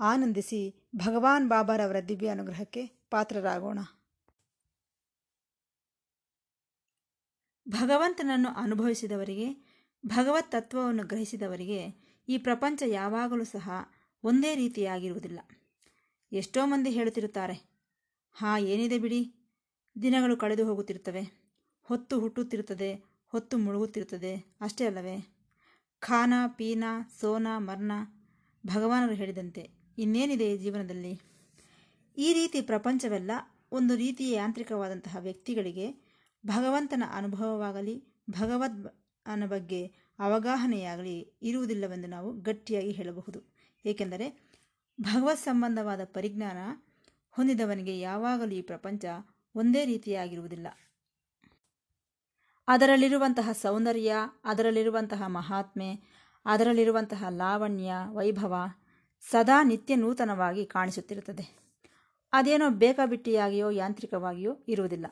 ಆನಂದಿಸಿ ಭಗವಾನ್ ಬಾಬಾರವರ ದಿವ್ಯ ಅನುಗ್ರಹಕ್ಕೆ ಪಾತ್ರರಾಗೋಣ. ಭಗವಂತನನ್ನು ಅನುಭವಿಸಿದವರಿಗೆ, ಭಗವತ್ ತತ್ವವನ್ನು ಗ್ರಹಿಸಿದವರಿಗೆ ಈ ಪ್ರಪಂಚ ಯಾವಾಗಲೂ ಸಹ ಒಂದೇ ರೀತಿಯಾಗಿರುವುದಿಲ್ಲ. ಎಷ್ಟೋ ಮಂದಿ ಹೇಳುತ್ತಿರುತ್ತಾರೆ, ಹಾ, ಏನಿದೆ ಬಿಡಿ, ದಿನಗಳು ಕಳೆದು ಹೋಗುತ್ತಿರುತ್ತವೆ, ಹೊತ್ತು ಹುಟ್ಟುತ್ತಿರುತ್ತದೆ, ಹೊತ್ತು ಮುಳುಗುತ್ತಿರುತ್ತದೆ, ಅಷ್ಟೇ ಅಲ್ಲವೇ. ಖಾನ, ಪೀನಾ, ಸೋನ, ಮರ್ನ, ಭಗವಾನರು ಹೇಳಿದಂತೆ ಇನ್ನೇನಿದೆ ಜೀವನದಲ್ಲಿ? ಈ ರೀತಿ ಪ್ರಪಂಚವೆಲ್ಲ ಒಂದು ರೀತಿಯ ಯಾಂತ್ರಿಕವಾದಂತಹ ವ್ಯಕ್ತಿಗಳಿಗೆ ಭಗವಂತನ ಅನುಭವವಾಗಲಿ ಭಗವದ್ ಅನ್ನ ಬಗ್ಗೆ ಅವಗಾಹನೆಯಾಗಲಿ ಇರುವುದಿಲ್ಲವೆಂದು ನಾವು ಗಟ್ಟಿಯಾಗಿ ಹೇಳಬಹುದು. ಏಕೆಂದರೆ ಭಗವತ್ ಸಂಬಂಧವಾದ ಪರಿಜ್ಞಾನ ಹೊಂದಿದವನಿಗೆ ಯಾವಾಗಲೂ ಈ ಪ್ರಪಂಚ ಒಂದೇ ರೀತಿಯಾಗಿರುವುದಿಲ್ಲ. ಅದರಲ್ಲಿರುವಂತಹ ಸೌಂದರ್ಯ, ಅದರಲ್ಲಿರುವಂತಹ ಮಹಾತ್ಮೆ, ಅದರಲ್ಲಿರುವಂತಹ ಲಾವಣ್ಯ, ವೈಭವ ಸದಾ ನಿತ್ಯ ನೂತನವಾಗಿ ಕಾಣಿಸುತ್ತಿರುತ್ತದೆ. ಅದೇನೋ ಬೇಕಾಬಿಟ್ಟಿಯಾಗಿಯೋ ಯಾಂತ್ರಿಕವಾಗಿಯೋ ಇರುವುದಿಲ್ಲ.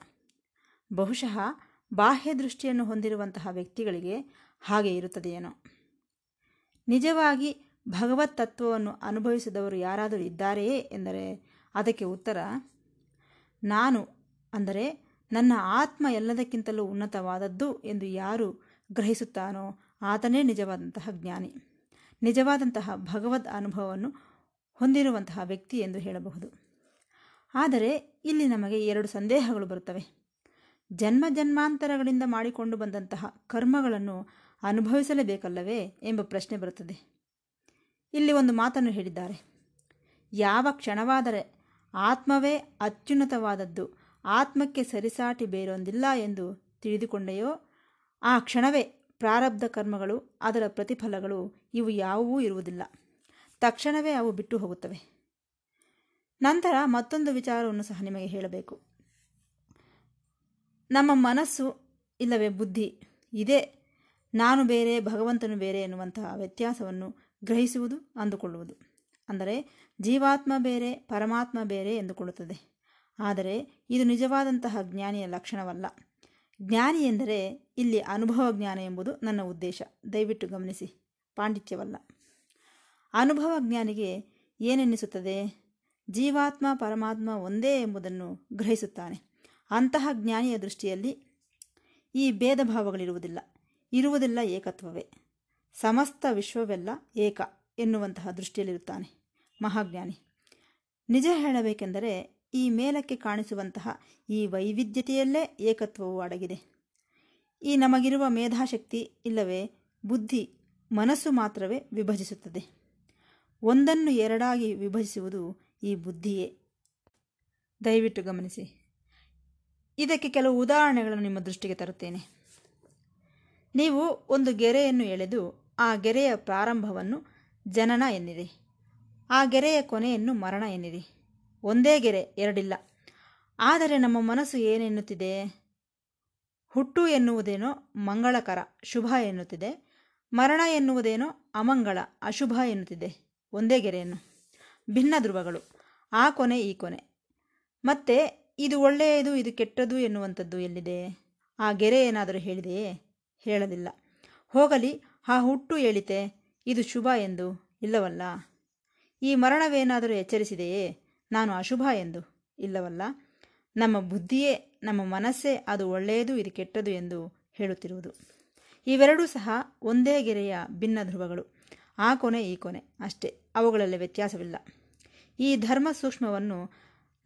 ಬಹುಶಃ ಬಾಹ್ಯ ದೃಷ್ಟಿಯನ್ನು ಹೊಂದಿರುವಂತಹ ವ್ಯಕ್ತಿಗಳಿಗೆ ಹಾಗೆ ಇರುತ್ತದೆಯೇನೋ. ನಿಜವಾಗಿ ಭಗವತ್ ತತ್ವವನ್ನು ಅನುಭವಿಸಿದವರು ಯಾರಾದರೂ ಇದ್ದಾರೆಯೇ ಎಂದರೆ ಅದಕ್ಕೆ ಉತ್ತರ, ನಾನು ಅಂದರೆ ನನ್ನ ಆತ್ಮ ಎಲ್ಲದಕ್ಕಿಂತಲೂ ಉನ್ನತವಾದದ್ದು ಎಂದು ಯಾರು ಗ್ರಹಿಸುತ್ತಾನೋ ಆತನೇ ನಿಜವಾದಂತಹ ಜ್ಞಾನಿ. ನಿಜವಾದಂತಹ ಭಗವದ್ ಅನುಭವವನ್ನು ಹೊಂದಿರುವಂತಹ ವ್ಯಕ್ತಿ ಎಂದು ಹೇಳಬಹುದು. ಆದರೆ ಇಲ್ಲಿ ನಮಗೆ ಎರಡು ಸಂದೇಹಗಳು ಬರುತ್ತವೆ. ಜನ್ಮ ಜನ್ಮಾಂತರಗಳಿಂದ ಮಾಡಿಕೊಂಡು ಬಂದಂತಹ ಕರ್ಮಗಳನ್ನು ಅನುಭವಿಸಲೇಬೇಕಲ್ಲವೇ ಎಂಬ ಪ್ರಶ್ನೆ ಬರುತ್ತದೆ. ಇಲ್ಲಿ ಒಂದು ಮಾತನ್ನು ಹೇಳಿದ್ದಾರೆ. ಯಾವ ಕ್ಷಣವಾದರೆ ಆತ್ಮವೇ ಅತ್ಯುನ್ನತವಾದದ್ದು, ಆತ್ಮಕ್ಕೆ ಸರಿಸಾಟಿ ಬೇರೊಂದಿಲ್ಲ ಎಂದು ತಿಳಿದುಕೊಂಡೆಯೋ ಆ ಕ್ಷಣವೇ ಪ್ರಾರಬ್ಧ ಕರ್ಮಗಳು, ಅದರ ಪ್ರತಿಫಲಗಳು ಇವು ಯಾವುವೂ ಇರುವುದಿಲ್ಲ. ತಕ್ಷಣವೇ ಅವು ಬಿಟ್ಟು ಹೋಗುತ್ತವೆ. ನಂತರ ಮತ್ತೊಂದು ವಿಚಾರವನ್ನು ಸಹ ನಿಮಗೆ ಹೇಳಬೇಕು. ನಮ್ಮ ಮನಸ್ಸು, ಇಲ್ಲವೇ ಬುದ್ಧಿ, ಇದೇ. ನಾನು ಬೇರೆ, ಭಗವಂತನು ಬೇರೆ ಎನ್ನುವಂತಹ ವ್ಯತ್ಯಾಸವನ್ನು ಗ್ರಹಿಸುವುದು, ಅಂದುಕೊಳ್ಳುವುದು. ಅಂದರೆ ಜೀವಾತ್ಮ ಬೇರೆ, ಪರಮಾತ್ಮ ಬೇರೆ ಎಂದುಕೊಳ್ಳುತ್ತದೆ. ಆದರೆ ಇದು ನಿಜವಾದಂತಹ ಜ್ಞಾನಿಯ ಲಕ್ಷಣವಲ್ಲ. ಜ್ಞಾನಿ ಎಂದರೆ ಇಲ್ಲಿ ಅನುಭವ ಜ್ಞಾನ ಎಂಬುದು ನನ್ನ ಉದ್ದೇಶ. ದಯವಿಟ್ಟು ಗಮನಿಸಿ. ಪಾಂಡಿತ್ಯವಲ್ಲ. ಅನುಭವ ಜ್ಞಾನಿಗೆ ಏನೆನ್ನಿಸುತ್ತದೆ? ಜೀವಾತ್ಮ, ಪರಮಾತ್ಮ ಒಂದೇ ಎಂಬುದನ್ನು ಗ್ರಹಿಸುತ್ತಾನೆ. ಅಂತಹ ಜ್ಞಾನಿಯ ದೃಷ್ಟಿಯಲ್ಲಿ ಈ ಭೇದ ಭಾವಗಳಿರುವುದಿಲ್ಲ. ಇರುವುದಿಲ್ಲ ಏಕತ್ವವೇ. ಸಮಸ್ತ ವಿಶ್ವವೆಲ್ಲ ಏಕ ಎನ್ನುವಂತಹ ದೃಷ್ಟಿಯಲ್ಲಿರುತ್ತಾನೆ ಮಹಾಜ್ಞಾನಿ. ನಿಜ ಹೇಳಬೇಕೆಂದರೆ ಈ ಮೇಲಕ್ಕೆ ಕಾಣಿಸುವಂತಹ ಈ ವೈವಿಧ್ಯತೆಯಲ್ಲೇ ಏಕತ್ವವು ಅಡಗಿದೆ. ಈ ನಮಗಿರುವ ಮೇಧಾಶಕ್ತಿ ಇಲ್ಲವೇ ಬುದ್ಧಿ ಮನಸ್ಸು ಮಾತ್ರವೇ ವಿಭಜಿಸುತ್ತದೆ. ಒಂದನ್ನು ಎರಡಾಗಿ ವಿಭಜಿಸುವುದು ಈ ಬುದ್ಧಿಯೇ. ದಯವಿಟ್ಟು ಗಮನಿಸಿ. ಇದಕ್ಕೆ ಕೆಲವು ಉದಾಹರಣೆಗಳನ್ನು ನಿಮ್ಮ ದೃಷ್ಟಿಗೆ ತರುತ್ತೇನೆ. ನೀವು ಒಂದು ಗೆರೆಯನ್ನು ಎಳೆದು ಆ ಗೆರೆಯ ಪ್ರಾರಂಭವನ್ನು ಜನನ ಎನ್ನಿರಿ. ಆ ಗೆರೆಯ ಕೊನೆಯನ್ನು ಮರಣ ಎನ್ನಿರಿ. ಒಂದೇ ಗೆರೆ, ಎರಡಿಲ್ಲ. ಆದರೆ ನಮ್ಮ ಮನಸ್ಸು ಏನೆನ್ನುತ್ತಿದೆ? ಹುಟ್ಟು ಎನ್ನುವುದೇನೋ ಮಂಗಳಕರ, ಶುಭ ಎನ್ನುತ್ತಿದೆ. ಮರಣ ಎನ್ನುವುದೇನೋ ಅಮಂಗಳ, ಅಶುಭ ಎನ್ನುತ್ತಿದೆ. ಒಂದೇ ಗೆರೆಯನ್ನು. ಭಿನ್ನ ಧ್ರುವಗಳು. ಆ ಕೊನೆ, ಈ ಕೊನೆ. ಮತ್ತೆ ಇದು ಒಳ್ಳೆಯದು, ಇದು ಕೆಟ್ಟದ್ದು ಎನ್ನುವಂಥದ್ದು ಎಲ್ಲಿದೆ? ಆ ಗೆರೆ ಏನಾದರೂ ಹೇಳಿದೆಯೇ? ಹೇಳಲಿಲ್ಲ. ಹೋಗಲಿ, ಆ ಹುಟ್ಟು ಹೇಳಿತೆ. ಇದು ಶುಭ ಎಂದು. ಇಲ್ಲವಲ್ಲ? ಈ ಮರಣವೇನಾದರೂ ಎಚ್ಚರಿಸಿದೆಯೇ? ನಾನು ಅಶುಭ ಎಂದು. ಇಲ್ಲವಲ್ಲ, ನಮ್ಮ ಬುದ್ಧಿಯೇ, ನಮ್ಮ ಮನಸ್ಸೇ ಅದು ಒಳ್ಳೆಯದು, ಇದು ಕೆಟ್ಟದು ಎಂದು ಹೇಳುತ್ತಿರುವುದು. ಇವೆರಡೂ ಸಹ ಒಂದೇ ಗೆರೆಯ ಭಿನ್ನ ಧ್ರುವಗಳು. ಆ ಕೊನೆ, ಈ ಕೊನೆ ಅಷ್ಟೇ. ಅವುಗಳಲ್ಲಿ ವ್ಯತ್ಯಾಸವಿಲ್ಲ. ಈ ಧರ್ಮ ಸೂಕ್ಷ್ಮವನ್ನು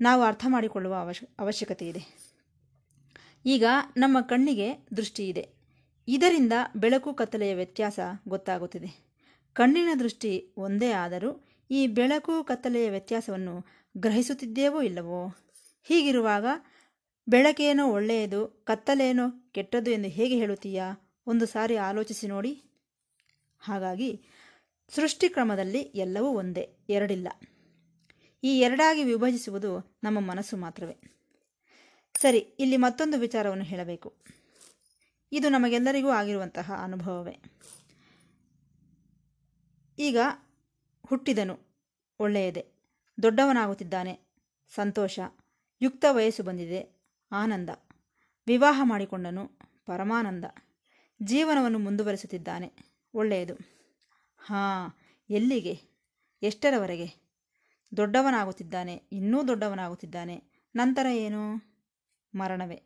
ನಾವು ಅರ್ಥ ಮಾಡಿಕೊಳ್ಳುವ ಅವಶ್ಯ ಅವಶ್ಯಕತೆ ಇದೆ. ಈಗ ನಮ್ಮ ಕಣ್ಣಿಗೆ ದೃಷ್ಟಿ ಇದೆ. ಇದರಿಂದ ಬೆಳಕು ಕತ್ತಲೆಯ ವ್ಯತ್ಯಾಸ ಗೊತ್ತಾಗುತ್ತಿದೆ. ಕಣ್ಣಿನ ದೃಷ್ಟಿ ಒಂದೇ ಆದರೂ ಈ ಬೆಳಕು ಕತ್ತಲೆಯ ವ್ಯತ್ಯಾಸವನ್ನು ಗ್ರಹಿಸುತ್ತಿದ್ದೇವೋ ಇಲ್ಲವೋ? ಹೀಗಿರುವಾಗ, ಬೆಳಕೇನೋ ಒಳ್ಳೆಯದು, ಕತ್ತಲೇನೋ ಕೆಟ್ಟದ್ದು ಎಂದು ಹೇಗೆ ಹೇಳುತ್ತೀಯಾ? ಒಂದು ಸಾರಿ ಆಲೋಚಿಸಿ ನೋಡಿ. ಹಾಗಾಗಿ, ಸೃಷ್ಟಿಕ್ರಮದಲ್ಲಿ ಎಲ್ಲವೂ ಒಂದೇ, ಎರಡಿಲ್ಲ. ಈ ಎರಡಾಗಿ ವಿಭಜಿಸುವುದು ನಮ್ಮ ಮನಸ್ಸು ಮಾತ್ರವೇ. ಸರಿ, ಇಲ್ಲಿ ಮತ್ತೊಂದು ವಿಚಾರವನ್ನು ಹೇಳಬೇಕು. ಇದು ನಮಗೆಲ್ಲರಿಗೂ ಆಗಿರುವಂತಹ ಅನುಭವವೇ. ಈಗ ಹುಟ್ಟಿದನು, ಒಳ್ಳೆಯದೇ. ದೊಡ್ಡವನಾಗುತ್ತಿದ್ದಾನೆ. ಸಂತೋಷ. ಯುಕ್ತ ವಯಸ್ಸು ಬಂದಿದೆ. ಆನಂದ. ವಿವಾಹ ಮಾಡಿಕೊಂಡನು. ಪರಮಾನಂದ. ಜೀವನವನ್ನು ಮುಂದುವರಿಸುತ್ತಿದ್ದಾನೆ. ಒಳ್ಳೆಯದು. ಹಾಂ, ಎಲ್ಲಿಗೆ? ಎಷ್ಟರವರೆಗೆ? ದೊಡ್ಡವನಾಗುತ್ತಿದ್ದಾನೆ. ಇನ್ನೂ ದೊಡ್ಡವನಾಗುತ್ತಿದ್ದಾನೆ. ನಂತರ ಏನು? ಮರಣವೇ.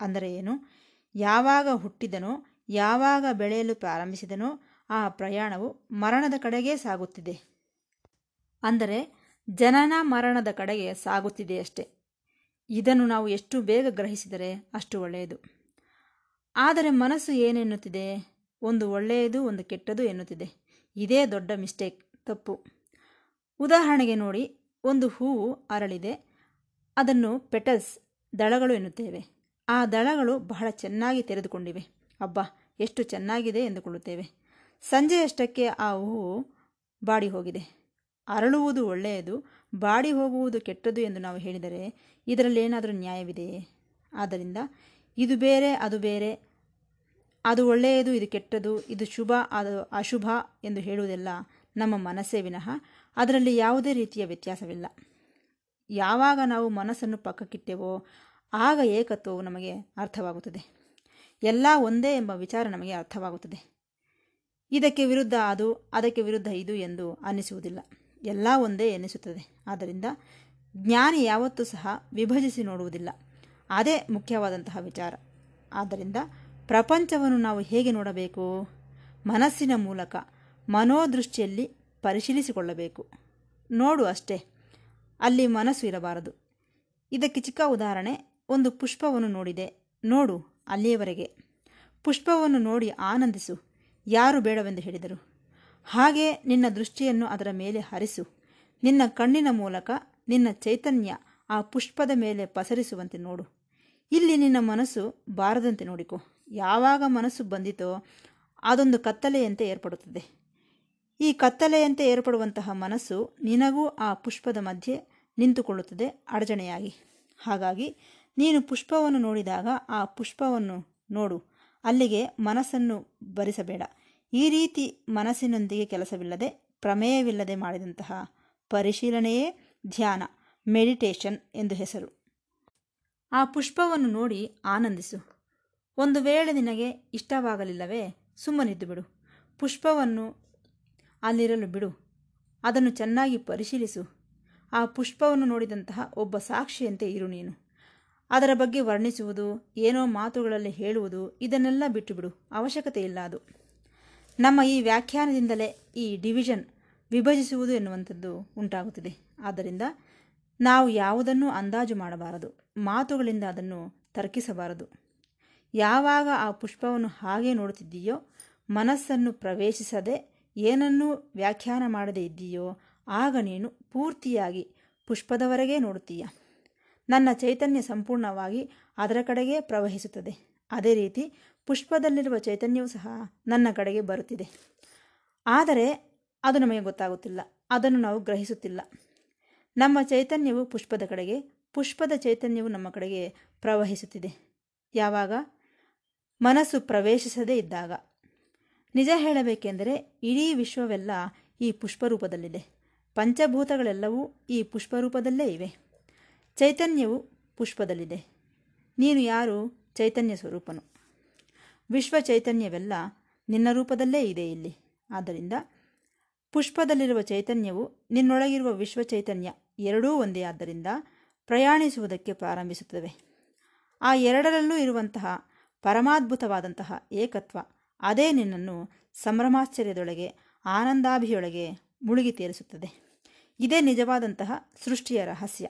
ಅಂದರೆ ಏನು? ಯಾವಾಗ ಹುಟ್ಟಿದನೋ, ಯಾವಾಗ ಬೆಳೆಯಲು ಪ್ರಾರಂಭಿಸಿದನೋ, ಆ ಪ್ರಯಾಣವು ಮರಣದ ಕಡೆಗೇ ಸಾಗುತ್ತಿದೆ. ಅಂದರೆ ಜನನ ಮರಣದ ಕಡೆಗೆ ಸಾಗುತ್ತಿದೆಯಷ್ಟೆ ಇದನ್ನು ನಾವು ಎಷ್ಟು ಬೇಗ ಗ್ರಹಿಸಿದರೆ ಅಷ್ಟು ಒಳ್ಳೆಯದು. ಆದರೆ ಮನಸ್ಸು ಏನೆನ್ನುತ್ತಿದೆ? ಒಂದು ಒಳ್ಳೆಯದು, ಒಂದು ಕೆಟ್ಟದು ಎನ್ನುತ್ತಿದೆ. ಇದೇ ದೊಡ್ಡ ಮಿಸ್ಟೇಕ್, ತಪ್ಪು. ಉದಾಹರಣೆಗೆ ನೋಡಿ, ಒಂದು ಹೂವು ಅರಳಿದೆ. ಅದನ್ನು ಪೆಟಲ್ಸ್ ದಳಗಳು ಎನ್ನುತ್ತೇವೆ. ಆ ದಳಗಳು ಬಹಳ ಚೆನ್ನಾಗಿ ತೆರೆದುಕೊಂಡಿವೆ. ಅಬ್ಬ, ಎಷ್ಟು ಚೆನ್ನಾಗಿದೆ ಎಂದುಕೊಳ್ಳುತ್ತೇವೆ. ಸಂಜೆಯಷ್ಟಕ್ಕೆ ಆ ಹೂವು ಬಾಡಿ ಹೋಗಿದೆ ಅರಳುವುದು ಒಳ್ಳೆಯದು, ಬಾಡಿ ಹೋಗುವುದು ಕೆಟ್ಟದು ಎಂದು ನಾವು ಹೇಳಿದರೆ ಇದರಲ್ಲಿ ಏನಾದರೂ ನ್ಯಾಯವಿದೆಯೇ? ಆದ್ದರಿಂದ ಇದು ಬೇರೆ, ಅದು ಬೇರೆ, ಅದು ಒಳ್ಳೆಯದು, ಇದು ಕೆಟ್ಟದು, ಇದು ಶುಭ, ಅದು ಅಶುಭ ಎಂದು ಹೇಳುವುದೆಲ್ಲ ನಮ್ಮ ಮನಸ್ಸೇ ವಿನಃ ಅದರಲ್ಲಿ ಯಾವುದೇ ರೀತಿಯ ವ್ಯತ್ಯಾಸವಿಲ್ಲ. ಯಾವಾಗ ನಾವು ಮನಸ್ಸನ್ನು ಪಕ್ಕಕ್ಕಿಟ್ಟೆವೋ ಆಗ ಏಕತ್ವವು ನಮಗೆ ಅರ್ಥವಾಗುತ್ತದೆ. ಎಲ್ಲ ಒಂದೇ ಎಂಬ ವಿಚಾರ ನಮಗೆ ಅರ್ಥವಾಗುತ್ತದೆ. ಇದಕ್ಕೆ ವಿರುದ್ಧ ಅದು, ಅದಕ್ಕೆ ವಿರುದ್ಧ ಇದು ಎಂದು ಅನ್ನಿಸುವುದಿಲ್ಲ. ಎಲ್ಲ ಒಂದೇ ಎನಿಸುತ್ತದೆ. ಆದ್ದರಿಂದ ಜ್ಞಾನಿ ಯಾವತ್ತೂ ಸಹ ವಿಭಜಿಸಿ ನೋಡುವುದಿಲ್ಲ. ಅದೇ ಮುಖ್ಯವಾದಂತಹ ವಿಚಾರ. ಆದ್ದರಿಂದ ಪ್ರಪಂಚವನ್ನು ನಾವು ಹೇಗೆ ನೋಡಬೇಕು? ಮನಸ್ಸಿನ ಮೂಲಕ, ಮನೋದೃಷ್ಟಿಯಲ್ಲಿ ಪರಿಶೀಲಿಸಿಕೊಳ್ಳಬೇಕು. ನೋಡು ಅಷ್ಟೇ. ಅಲ್ಲಿ ಮನಸ್ಸು ಇರಬಾರದು. ಇದಕ್ಕೆ ಚಿಕ್ಕ ಉದಾಹರಣೆ, ಒಂದು ಪುಷ್ಪವನ್ನು ನೋಡಿದೆ. ನೋಡು, ಅಲ್ಲಿಯವರೆಗೆ. ಪುಷ್ಪವನ್ನು ನೋಡಿ ಆನಂದಿಸು. ಯಾರು ಬೇಡವೆಂದು ಹೇಳಿದರು? ಹಾಗೆ ನಿನ್ನ ದೃಷ್ಟಿಯನ್ನು ಅದರ ಮೇಲೆ ಹರಿಸು. ನಿನ್ನ ಕಣ್ಣಿನ ಮೂಲಕ ನಿನ್ನ ಚೈತನ್ಯ ಆ ಪುಷ್ಪದ ಮೇಲೆ ಪಸರಿಸುವಂತೆ ನೋಡು. ಇಲ್ಲಿ ನಿನ್ನ ಮನಸ್ಸು ಬಾರದಂತೆ ನೋಡಿಕೊ. ಯಾವಾಗ ಮನಸ್ಸು ಬಂದಿತೋ ಅದೊಂದು ಕತ್ತಲೆಯಂತೆ ಏರ್ಪಡುತ್ತದೆ. ಈ ಕತ್ತಲೆಯಂತೆ ಏರ್ಪಡುವಂತಹ ಮನಸ್ಸು ನಿನಗೂ ಆ ಪುಷ್ಪದ ಮಧ್ಯೆ ನಿಂತುಕೊಳ್ಳುತ್ತದೆ ಅಡಚಣೆಯಾಗಿ. ಹಾಗಾಗಿ ನೀನು ಪುಷ್ಪವನ್ನು ನೋಡಿದಾಗ ಆ ಪುಷ್ಪವನ್ನು ನೋಡು. ಅಲ್ಲಿಗೆ ಮನಸ್ಸನ್ನು ಭರಿಸಬೇಡ. ಈ ರೀತಿ ಮನಸ್ಸಿನೊಂದಿಗೆ ಕೆಲಸವಿಲ್ಲದೆ ಪ್ರಮೇಯವಿಲ್ಲದೆ ಮಾಡಿದಂತಹ ಪರಿಶೀಲನೆಯೇ ಧ್ಯಾನ, ಮೆಡಿಟೇಷನ್ ಎಂದು ಹೆಸರು. ಆ ಪುಷ್ಪವನ್ನು ನೋಡಿ ಆನಂದಿಸು. ಒಂದು ವೇಳೆ ನಿನಗೆ ಇಷ್ಟವಾಗಲಿಲ್ಲವೇ ಸುಮ್ಮನಿದ್ದು ಬಿಡು. ಪುಷ್ಪವನ್ನು ಅಲ್ಲಿರಲು ಬಿಡು. ಅದನ್ನು ಚೆನ್ನಾಗಿ ಪರಿಶೀಲಿಸು. ಆ ಪುಷ್ಪವನ್ನು ನೋಡಿದಂತಹ ಒಬ್ಬ ಸಾಕ್ಷಿಯಂತೆ ಇರು ನೀನು. ಅದರ ಬಗ್ಗೆ ವರ್ಣಿಸುವುದು, ಏನೋ ಮಾತುಗಳಲ್ಲಿ ಹೇಳುವುದು ಇದನ್ನೆಲ್ಲ ಬಿಟ್ಟು ಬಿಡು ಅವಶ್ಯಕತೆ ಇಲ್ಲ ಅದು. ನಮ್ಮ ಈ ವ್ಯಾಖ್ಯಾನದಿಂದಲೇ ಈ ಡಿವಿಷನ್ ವಿಭಜಿಸುವುದು ಎನ್ನುವಂಥದ್ದು ಉಂಟಾಗುತ್ತದೆ. ಆದ್ದರಿಂದ ನಾವು ಯಾವುದನ್ನು ಅಂದಾಜು ಮಾಡಬಾರದು, ಮಾತುಗಳಿಂದ ಅದನ್ನು ತರ್ಕಿಸಬಾರದು. ಯಾವಾಗ ಆ ಪುಷ್ಪವನ್ನು ಹಾಗೆ ನೋಡುತ್ತಿದ್ದೀಯೋ, ಮನಸ್ಸನ್ನು ಪ್ರವೇಶಿಸದೆ ಏನನ್ನೂ ವ್ಯಾಖ್ಯಾನ ಮಾಡದೇ ಇದ್ದೀಯೋ, ಆಗ ನೀನು ಪೂರ್ತಿಯಾಗಿ ಪುಷ್ಪದವರೆಗೆ ನೋಡುತ್ತೀಯ. ನನ್ನ ಚೈತನ್ಯ ಸಂಪೂರ್ಣವಾಗಿ ಅದರ ಕಡೆಗೆ ಪ್ರವಹಿಸುತ್ತದೆ. ಅದೇ ರೀತಿ ಪುಷ್ಪದಲ್ಲಿರುವ ಚೈತನ್ಯವೂ ಸಹ ನನ್ನ ಕಡೆಗೆ ಬರುತ್ತಿದೆ. ಆದರೆ ಅದು ನಮಗೆ ಗೊತ್ತಾಗುತ್ತಿಲ್ಲ. ಅದನ್ನು ನಾವು ಗ್ರಹಿಸುತ್ತಿಲ್ಲ. ನಮ್ಮ ಚೈತನ್ಯವು ಪುಷ್ಪದ ಕಡೆಗೆ, ಪುಷ್ಪದ ಚೈತನ್ಯವು ನಮ್ಮ ಕಡೆಗೆ ಪ್ರವಹಿಸುತ್ತಿದೆ. ಯಾವಾಗ? ಮನಸ್ಸು ಪ್ರವೇಶಿಸದೇ ಇದ್ದಾಗ. ನಿಜ ಹೇಳಬೇಕೆಂದರೆ ಇಡೀ ವಿಶ್ವವೆಲ್ಲ ಈ ಪುಷ್ಪರೂಪದಲ್ಲಿದೆ. ಪಂಚಭೂತಗಳೆಲ್ಲವೂ ಈ ಪುಷ್ಪರೂಪದಲ್ಲೇ ಇವೆ. ಚೈತನ್ಯವು ಪುಷ್ಪದಲ್ಲಿದೆ. ನೀನು ಯಾರು? ಚೈತನ್ಯ ಸ್ವರೂಪನು. ವಿಶ್ವ ಚೈತನ್ಯವೆಲ್ಲ ನಿನ್ನ ರೂಪದಲ್ಲೇ ಇದೆ ಇಲ್ಲಿ. ಆದ್ದರಿಂದ ಪುಷ್ಪದಲ್ಲಿರುವ ಚೈತನ್ಯವು ನಿನ್ನೊಳಗಿರುವ ವಿಶ್ವ ಚೈತನ್ಯ ಎರಡೂ ಒಂದೇ ಆದ್ದರಿಂದ ಪ್ರಯಾಣಿಸುವುದಕ್ಕೆ ಪ್ರಾರಂಭಿಸುತ್ತವೆ. ಆ ಎರಡರಲ್ಲೂ ಇರುವಂತಹ ಪರಮಾದ್ಭುತವಾದಂತಹ ಏಕತ್ವ ಅದೇ ನಿನ್ನನ್ನು ಸಂಭ್ರಮಾಶ್ಚರ್ಯದೊಳಗೆ, ಆನಂದಾಭಿಯೊಳಗೆ ಮುಳುಗಿ ತೇರಿಸುತ್ತದೆ. ಇದೇ ನಿಜವಾದಂತಹ ಸೃಷ್ಟಿಯ ರಹಸ್ಯ.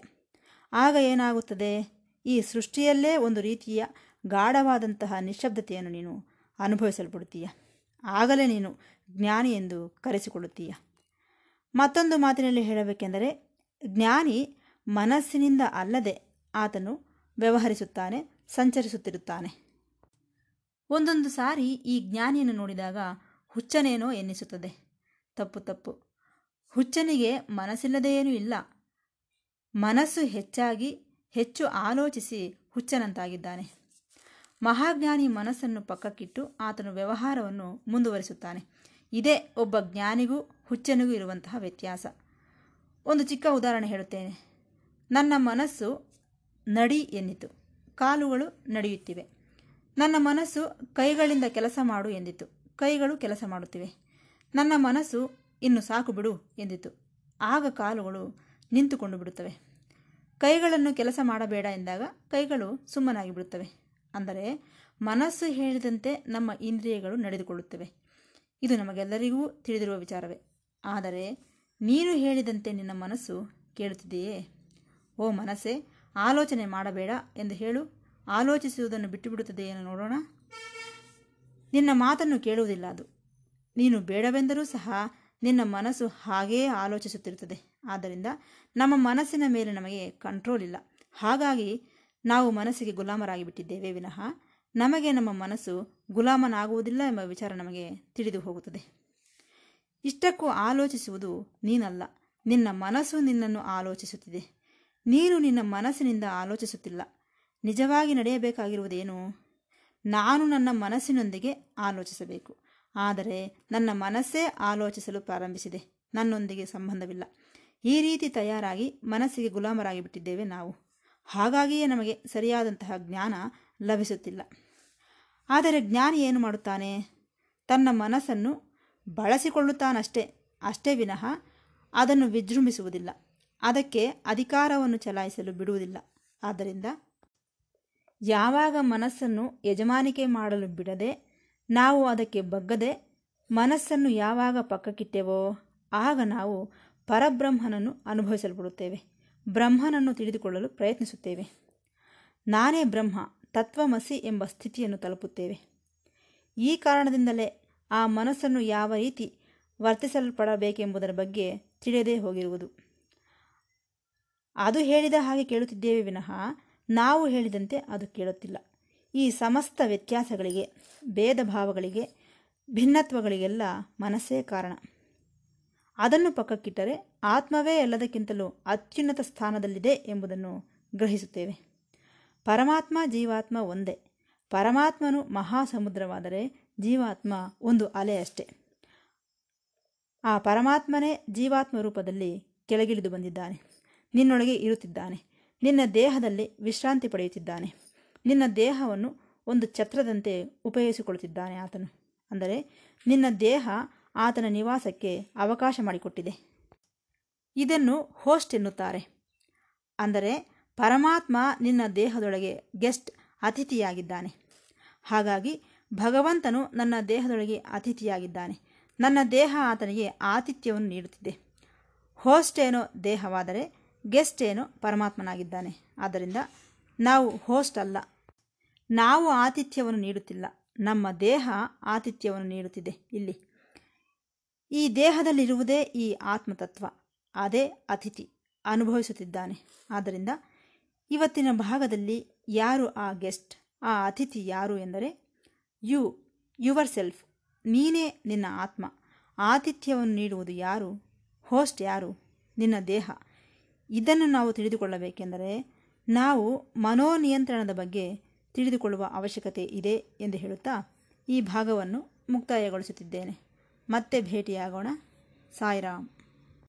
ಆಗ ಏನಾಗುತ್ತದೆ? ಈ ಸೃಷ್ಟಿಯಲ್ಲೇ ಒಂದು ರೀತಿಯ ಗಾಢವಾದಂತಹ ನಿಶ್ಶಬ್ದತೆಯನ್ನು ನೀನು ಅನುಭವಿಸಲ್ಪಡುತ್ತೀಯ. ಆಗಲೇ ನೀನು ಜ್ಞಾನಿ ಎಂದು ಕರೆಸಿಕೊಳ್ಳುತ್ತೀಯ. ಮತ್ತೊಂದು ಮಾತಿನಲ್ಲಿ ಹೇಳಬೇಕೆಂದರೆ, ಜ್ಞಾನಿ ಮನಸ್ಸಿನಿಂದ ಅಲ್ಲದೆ ಆತನು ವ್ಯವಹರಿಸುತ್ತಾನೆ, ಸಂಚರಿಸುತ್ತಿರುತ್ತಾನೆ. ಒಂದೊಂದು ಸಾರಿ ಈ ಜ್ಞಾನಿಯನ್ನು ನೋಡಿದಾಗ ಹುಚ್ಚನೇನೋ ಎನ್ನಿಸುತ್ತದೆ. ತಪ್ಪು ತಪ್ಪು. ಹುಚ್ಚನಿಗೆ ಮನಸ್ಸಿಲ್ಲದೆಯೇನೂ ಇಲ್ಲ. ಮನಸ್ಸು ಹೆಚ್ಚಾಗಿ ಹೆಚ್ಚು ಆಲೋಚಿಸಿ ಹುಚ್ಚನಂತಾಗಿದ್ದಾನೆ. ಮಹಾಜ್ಞಾನಿ ಮನಸ್ಸನ್ನು ಪಕ್ಕಕ್ಕಿಟ್ಟು ಆತನು ವ್ಯವಹಾರವನ್ನು ಮುಂದುವರಿಸುತ್ತಾನೆ. ಇದೇ ಒಬ್ಬ ಜ್ಞಾನಿಗೂ ಹುಚ್ಚನಿಗೂ ಇರುವಂತಹ ವ್ಯತ್ಯಾಸ. ಒಂದು ಚಿಕ್ಕ ಉದಾಹರಣೆ ಹೇಳುತ್ತೇನೆ. ನನ್ನ ಮನಸ್ಸು ನಡಿ ಎನ್ನಿತು ಕಾಲುಗಳು ನಡೆಯುತ್ತಿವೆ. ನನ್ನ ಮನಸ್ಸು ಕೈಗಳಿಂದ ಕೆಲಸ ಮಾಡು ಎಂದಿತು. ಕೈಗಳು ಕೆಲಸ ಮಾಡುತ್ತಿವೆ. ನನ್ನ ಮನಸ್ಸು ಇನ್ನು ಸಾಕು ಬಿಡು ಎಂದಿತು. ಆಗ ಕಾಲುಗಳು ನಿಂತುಕೊಂಡು ಬಿಡುತ್ತವೆ. ಕೈಗಳನ್ನು ಕೆಲಸ ಮಾಡಬೇಡ ಎಂದಾಗ ಕೈಗಳು ಸುಮ್ಮನಾಗಿ ಬಿಡುತ್ತವೆ. ಅಂದರೆ ಮನಸ್ಸು ಹೇಳಿದಂತೆ ನಮ್ಮ ಇಂದ್ರಿಯಗಳು ನಡೆದುಕೊಳ್ಳುತ್ತವೆ. ಇದು ನಮಗೆಲ್ಲರಿಗೂ ತಿಳಿದಿರುವ ವಿಚಾರವೇ. ಆದರೆ ನೀನು ಹೇಳಿದಂತೆ ನಿನ್ನ ಮನಸ್ಸು ಕೇಳುತ್ತಿದೆಯೇ? ಓ ಮನಸ್ಸೇ, ಆಲೋಚನೆ ಮಾಡಬೇಡ ಎಂದು ಹೇಳು. ಆಲೋಚಿಸುವುದನ್ನು ಬಿಟ್ಟುಬಿಡುತ್ತದೆಯೇನು ನೋಡೋಣ. ನಿನ್ನ ಮಾತನ್ನು ಕೇಳುವುದಿಲ್ಲ ಅದು. ನೀನು ಬೇಡವೆಂದರೂ ಸಹ ನಿನ್ನ ಮನಸ್ಸು ಹಾಗೆಯೇ ಆಲೋಚಿಸುತ್ತಿರುತ್ತದೆ. ಆದ್ದರಿಂದ ನಮ್ಮ ಮನಸ್ಸಿನ ಮೇಲೆ ನಮಗೆ ಕಂಟ್ರೋಲ್ ಇಲ್ಲ. ಹಾಗಾಗಿ ನಾವು ಮನಸ್ಸಿಗೆ ಗುಲಾಮರಾಗಿ ಬಿಟ್ಟಿದ್ದೇವೆ ವಿನಃ ನಮಗೆ ನಮ್ಮ ಮನಸ್ಸು ಗುಲಾಮನಾಗುವುದಿಲ್ಲ ಎಂಬ ವಿಚಾರ ನಮಗೆ ತಿಳಿದು ಹೋಗುತ್ತದೆ. ಇಷ್ಟಕ್ಕೂ ಆಲೋಚಿಸುವುದು ನೀನಲ್ಲ. ನಿನ್ನ ಮನಸ್ಸು ನಿನ್ನನ್ನು ಆಲೋಚಿಸುತ್ತಿದೆ. ನೀನು ನಿನ್ನ ಮನಸ್ಸಿನಿಂದ ಆಲೋಚಿಸುತ್ತಿಲ್ಲ. ನಿಜವಾಗಿ ನಡೆಯಬೇಕಾಗಿರುವುದೇನು? ನಾನು ನನ್ನ ಮನಸ್ಸಿನೊಂದಿಗೆ ಆಲೋಚಿಸಬೇಕು. ಆದರೆ ನನ್ನ ಮನಸ್ಸೇ ಆಲೋಚಿಸಲು ಪ್ರಾರಂಭಿಸಿದೆ. ನನ್ನೊಂದಿಗೆ ಸಂಬಂಧವಿಲ್ಲ. ಈ ರೀತಿ ತಯಾರಾಗಿ ಮನಸ್ಸಿಗೆ ಗುಲಾಮರಾಗಿ ಬಿಟ್ಟಿದ್ದೇವೆ ನಾವು. ಹಾಗಾಗಿಯೇ ನಮಗೆ ಸರಿಯಾದಂತಹ ಜ್ಞಾನ ಲಭಿಸುತ್ತಿಲ್ಲ. ಆದರೆ ಜ್ಞಾನಿ ಏನು ಮಾಡುತ್ತಾನೆ? ತನ್ನ ಮನಸ್ಸನ್ನು ಬಳಸಿಕೊಳ್ಳುತ್ತಾನಷ್ಟೇ, ಅಷ್ಟೇ ವಿನಃ ಅದನ್ನು ವಿಜೃಂಭಿಸುವುದಿಲ್ಲ. ಅದಕ್ಕೆ ಅಧಿಕಾರವನ್ನು ಚಲಾಯಿಸಲು ಬಿಡುವುದಿಲ್ಲ. ಆದ್ದರಿಂದ ಯಾವಾಗ ಮನಸ್ಸನ್ನು ಯಜಮಾನಿಕೆ ಮಾಡಲು ಬಿಡದೆ ನಾವು ಅದಕ್ಕೆ ಬಗ್ಗದೆ ಮನಸ್ಸನ್ನು ಯಾವಾಗ ಪಕ್ಕಕ್ಕಿಟ್ಟೆವೋ, ಆಗ ನಾವು ಪರಬ್ರಹ್ಮನನ್ನು ಅನುಭವಿಸಲ್ಪಡುತ್ತೇವೆ. ಬ್ರಹ್ಮನನ್ನು ತಿಳಿದುಕೊಳ್ಳಲು ಪ್ರಯತ್ನಿಸುತ್ತೇವೆ. ನಾನೇ ಬ್ರಹ್ಮ, ತತ್ವಮಸಿ ಎಂಬ ಸ್ಥಿತಿಯನ್ನು ತಲುಪುತ್ತೇವೆ. ಈ ಕಾರಣದಿಂದಲೇ ಆ ಮನಸ್ಸನ್ನು ಯಾವ ರೀತಿ ವರ್ತಿಸಲ್ಪಡಬೇಕೆಂಬುದರ ಬಗ್ಗೆ ತಿಳಿಯದೇ ಹೋಗಿರುವುದು. ಅದು ಹೇಳಿದ ಹಾಗೆ ಕೇಳುತ್ತಿದ್ದೇವೆ ವಿನಃ, ನಾವು ಹೇಳಿದಂತೆ ಅದು ಕೇಳುತ್ತಿಲ್ಲ. ಈ ಸಮಸ್ತ ವ್ಯತ್ಯಾಸಗಳಿಗೆ ಭೇದ ಭಾವಗಳಿಗೆ ಭಿನ್ನತ್ವಗಳಿಗೆಲ್ಲ ಮನಸ್ಸೇ ಕಾರಣ. ಅದನ್ನು ಪಕ್ಕಕ್ಕಿಟ್ಟರೆ ಆತ್ಮವೇ ಎಲ್ಲದಕ್ಕಿಂತಲೂ ಅತ್ಯುನ್ನತ ಸ್ಥಾನದಲ್ಲಿದೆ ಎಂಬುದನ್ನು ಗ್ರಹಿಸುತ್ತೇವೆ. ಪರಮಾತ್ಮ ಜೀವಾತ್ಮ ಒಂದೇ. ಪರಮಾತ್ಮನು ಮಹಾಸಮುದ್ರವಾದರೆ ಜೀವಾತ್ಮ ಒಂದು ಅಲೆ ಅಷ್ಟೆ. ಆ ಪರಮಾತ್ಮನೇ ಜೀವಾತ್ಮ ರೂಪದಲ್ಲಿ ಕೆಳಗಿಳಿದು ಬಂದಿದ್ದಾನೆ. ನಿನ್ನೊಳಗೆ ಇರುತ್ತಿದ್ದಾನೆ. ನಿನ್ನ ದೇಹದಲ್ಲಿ ವಿಶ್ರಾಂತಿ ಪಡೆಯುತ್ತಿದ್ದಾನೆ. ನಿನ್ನ ದೇಹವನ್ನು ಒಂದು ಛತ್ರದಂತೆ ಉಪಯೋಗಿಸಿಕೊಳ್ಳುತ್ತಿದ್ದಾನೆ ಆತನು. ಅಂದರೆ ನಿನ್ನ ದೇಹ ಆತನ ನಿವಾಸಕ್ಕೆ ಅವಕಾಶ ಮಾಡಿಕೊಟ್ಟಿದೆ. ಇದನ್ನು ಹೋಸ್ಟ್ ಎನ್ನುತ್ತಾರೆ. ಅಂದರೆ, ಪರಮಾತ್ಮ ನಿನ್ನ ದೇಹದೊಳಗೆ ಗೆಸ್ಟ್ ಅತಿಥಿಯಾಗಿದ್ದಾನೆ. ಹಾಗಾಗಿ, ಭಗವಂತನು ನನ್ನ ದೇಹದೊಳಗೆ ಅತಿಥಿಯಾಗಿದ್ದಾನೆ. ನನ್ನ ದೇಹ ಆತನಿಗೆ ಆತಿಥ್ಯವನ್ನು ನೀಡುತ್ತಿದೆ. ಹೋಸ್ಟ್ ಏನೋ ದೇಹವಾದರೆ, ಗೆಸ್ಟ್ ಏನೋ ಪರಮಾತ್ಮನಾಗಿದ್ದಾನೆ. ಆದ್ದರಿಂದ, ನಾವು ಹೋಸ್ಟ್ ಅಲ್ಲ. ನಾವು ಆತಿಥ್ಯವನ್ನು ನೀಡುತ್ತಿಲ್ಲ. ನಮ್ಮ ದೇಹ ಆತಿಥ್ಯವನ್ನು ನೀಡುತ್ತಿದೆ. ಇಲ್ಲಿ. ಈ ದೇಹದಲ್ಲಿರುವುದೇ ಈ ಆತ್ಮತತ್ವ. ಅದೇ ಅತಿಥಿ ಅನುಭವಿಸುತ್ತಿದ್ದಾನೆ. ಆದ್ದರಿಂದ ಇವತ್ತಿನ ಭಾಗದಲ್ಲಿ ಯಾರು ಆ ಗೆಸ್ಟ್, ಆ ಅತಿಥಿ ಯಾರು ಎಂದರೆ, ಯು, ಯುವರ್ ಸೆಲ್ಫ್, ನೀನೇ ನಿನ್ನ ಆತ್ಮ. ಆತಿಥ್ಯವನ್ನು ನೀಡುವುದು ಯಾರು, ಹೋಸ್ಟ್ ಯಾರು, ನಿನ್ನ ದೇಹ. ಇದನ್ನು ನಾವು ತಿಳಿದುಕೊಳ್ಳಬೇಕೆಂದರೆ, ನಾವು ಮನೋನಿಯಂತ್ರಣದ ಬಗ್ಗೆ ತಿಳಿದುಕೊಳ್ಳುವ ಅವಶ್ಯಕತೆ ಇದೆ ಎಂದು ಹೇಳುತ್ತಾ ಈ ಭಾಗವನ್ನು ಮುಕ್ತಾಯಗೊಳಿಸುತ್ತಿದ್ದೇನೆ. ಮತ್ತೆ ಭೇಟಿಯಾಗೋಣ. ಸಾಯಿರಾಮ್.